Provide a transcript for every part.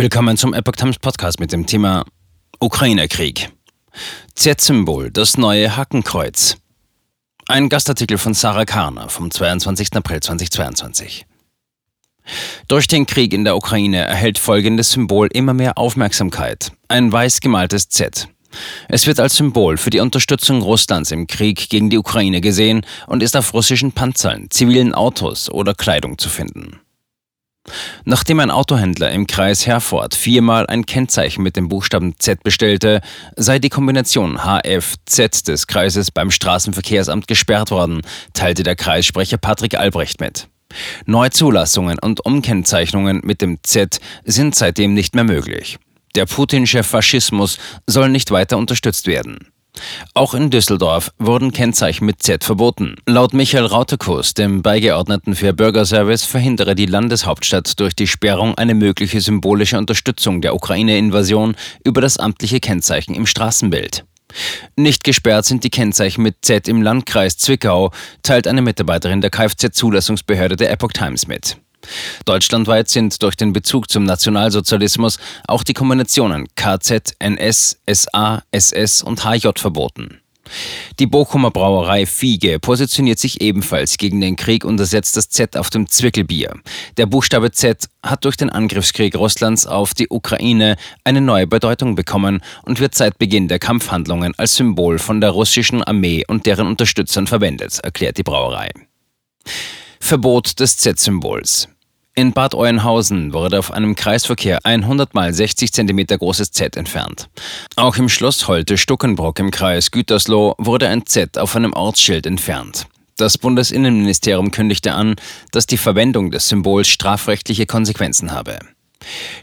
Willkommen zum Epoch Times Podcast mit dem Thema Ukraine-Krieg. Z-Symbol, das neue Hakenkreuz. Ein Gastartikel von Sarah Karner vom 22. April 2022. Durch den Krieg in der Ukraine erhält folgendes Symbol immer mehr Aufmerksamkeit. Ein weiß gemaltes Z. Es wird als Symbol für die Unterstützung Russlands im Krieg gegen die Ukraine gesehen und ist auf russischen Panzern, zivilen Autos oder Kleidung zu finden. Nachdem ein Autohändler im Kreis Herford viermal ein Kennzeichen mit dem Buchstaben Z bestellte, sei die Kombination HFZ des Kreises beim Straßenverkehrsamt gesperrt worden, teilte der Kreissprecher Patrick Albrecht mit. Neuzulassungen und Umkennzeichnungen mit dem Z sind seitdem nicht mehr möglich. Der putinsche Faschismus soll nicht weiter unterstützt werden. Auch in Düsseldorf wurden Kennzeichen mit Z verboten. Laut Michael Rautekus, dem Beigeordneten für Bürgerservice, verhindere die Landeshauptstadt durch die Sperrung eine mögliche symbolische Unterstützung der Ukraine-Invasion über das amtliche Kennzeichen im Straßenbild. Nicht gesperrt sind die Kennzeichen mit Z im Landkreis Zwickau, teilt eine Mitarbeiterin der Kfz-Zulassungsbehörde der Epoch Times mit. Deutschlandweit sind durch den Bezug zum Nationalsozialismus auch die Kombinationen KZ, NS, SA, SS und HJ verboten. Die Bochumer Brauerei Fiege positioniert sich ebenfalls gegen den Krieg und ersetzt das Z auf dem Zwickelbier. Der Buchstabe Z hat durch den Angriffskrieg Russlands auf die Ukraine eine neue Bedeutung bekommen und wird seit Beginn der Kampfhandlungen als Symbol von der russischen Armee und deren Unterstützern verwendet, erklärt die Brauerei. Verbot des Z-Symbols. In Bad Oeynhausen wurde auf einem Kreisverkehr ein 100 mal 60 cm großes Z entfernt. Auch im Schloss Holte Stuckenbrock im Kreis Gütersloh wurde ein Z auf einem Ortsschild entfernt. Das Bundesinnenministerium kündigte an, dass die Verwendung des Symbols strafrechtliche Konsequenzen habe.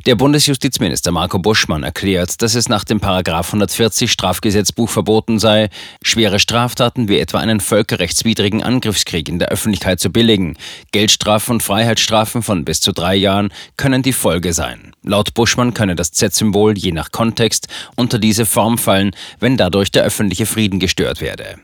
Der Bundesjustizminister Marco Buschmann erklärt, dass es nach dem Paragraf 140 Strafgesetzbuch verboten sei, schwere Straftaten wie etwa einen völkerrechtswidrigen Angriffskrieg in der Öffentlichkeit zu billigen. Geldstrafen und Freiheitsstrafen von bis zu drei Jahren können die Folge sein. Laut Buschmann könne das Z-Symbol je nach Kontext unter diese Form fallen, wenn dadurch der öffentliche Frieden gestört werde.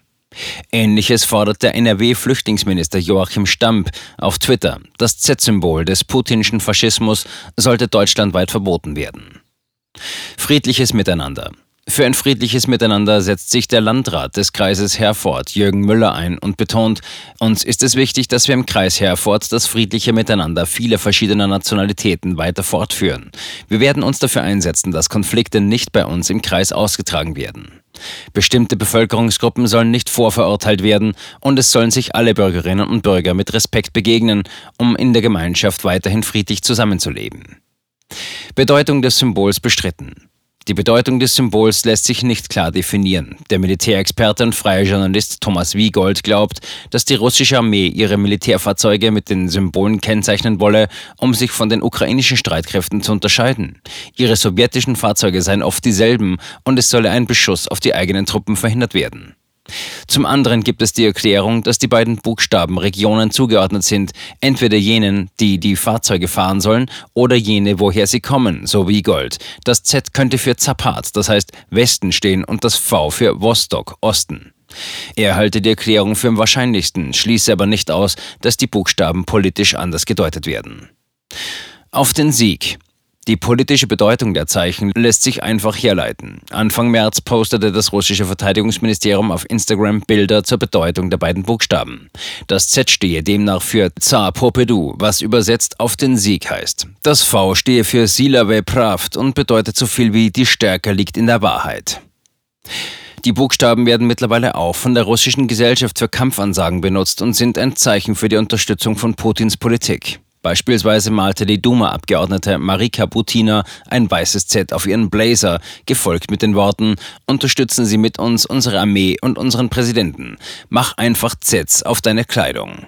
Ähnliches fordert der NRW-Flüchtlingsminister Joachim Stamp auf Twitter. Das Z-Symbol des putinschen Faschismus sollte deutschlandweit verboten werden. Friedliches Miteinander. Für ein friedliches Miteinander setzt sich der Landrat des Kreises Herford, Jürgen Müller, ein und betont, uns ist es wichtig, dass wir im Kreis Herford das friedliche Miteinander vieler verschiedener Nationalitäten weiter fortführen. Wir werden uns dafür einsetzen, dass Konflikte nicht bei uns im Kreis ausgetragen werden. Bestimmte Bevölkerungsgruppen sollen nicht vorverurteilt werden und es sollen sich alle Bürgerinnen und Bürger mit Respekt begegnen, um in der Gemeinschaft weiterhin friedlich zusammenzuleben. Bedeutung des Symbols bestritten. Die Bedeutung des Symbols lässt sich nicht klar definieren. Der Militärexperte und freie Journalist Thomas Wiegold glaubt, dass die russische Armee ihre Militärfahrzeuge mit den Symbolen kennzeichnen wolle, um sich von den ukrainischen Streitkräften zu unterscheiden. Ihre sowjetischen Fahrzeuge seien oft dieselben und es solle ein Beschuss auf die eigenen Truppen verhindert werden. Zum anderen gibt es die Erklärung, dass die beiden Buchstaben Regionen zugeordnet sind, entweder jenen, die die Fahrzeuge fahren sollen, oder jene, woher sie kommen, so wie Gold. Das Z könnte für Zapat, das heißt Westen stehen, und das V für Vostok, Osten. Er halte die Erklärung für am wahrscheinlichsten, schließe aber nicht aus, dass die Buchstaben politisch anders gedeutet werden. Auf den Sieg. Die politische Bedeutung der Zeichen lässt sich einfach herleiten. Anfang März postete das russische Verteidigungsministerium auf Instagram Bilder zur Bedeutung der beiden Buchstaben. Das Z stehe demnach für Tsar Popedu, was übersetzt auf den Sieg heißt. Das V stehe für Silave Pravd und bedeutet so viel wie die Stärke liegt in der Wahrheit. Die Buchstaben werden mittlerweile auch von der russischen Gesellschaft für Kampfansagen benutzt und sind ein Zeichen für die Unterstützung von Putins Politik. Beispielsweise malte die Duma-Abgeordnete Marika Butina ein weißes Z auf ihren Blazer, gefolgt mit den Worten Unterstützen Sie mit uns unsere Armee und unseren Präsidenten. Mach einfach Zs auf deine Kleidung.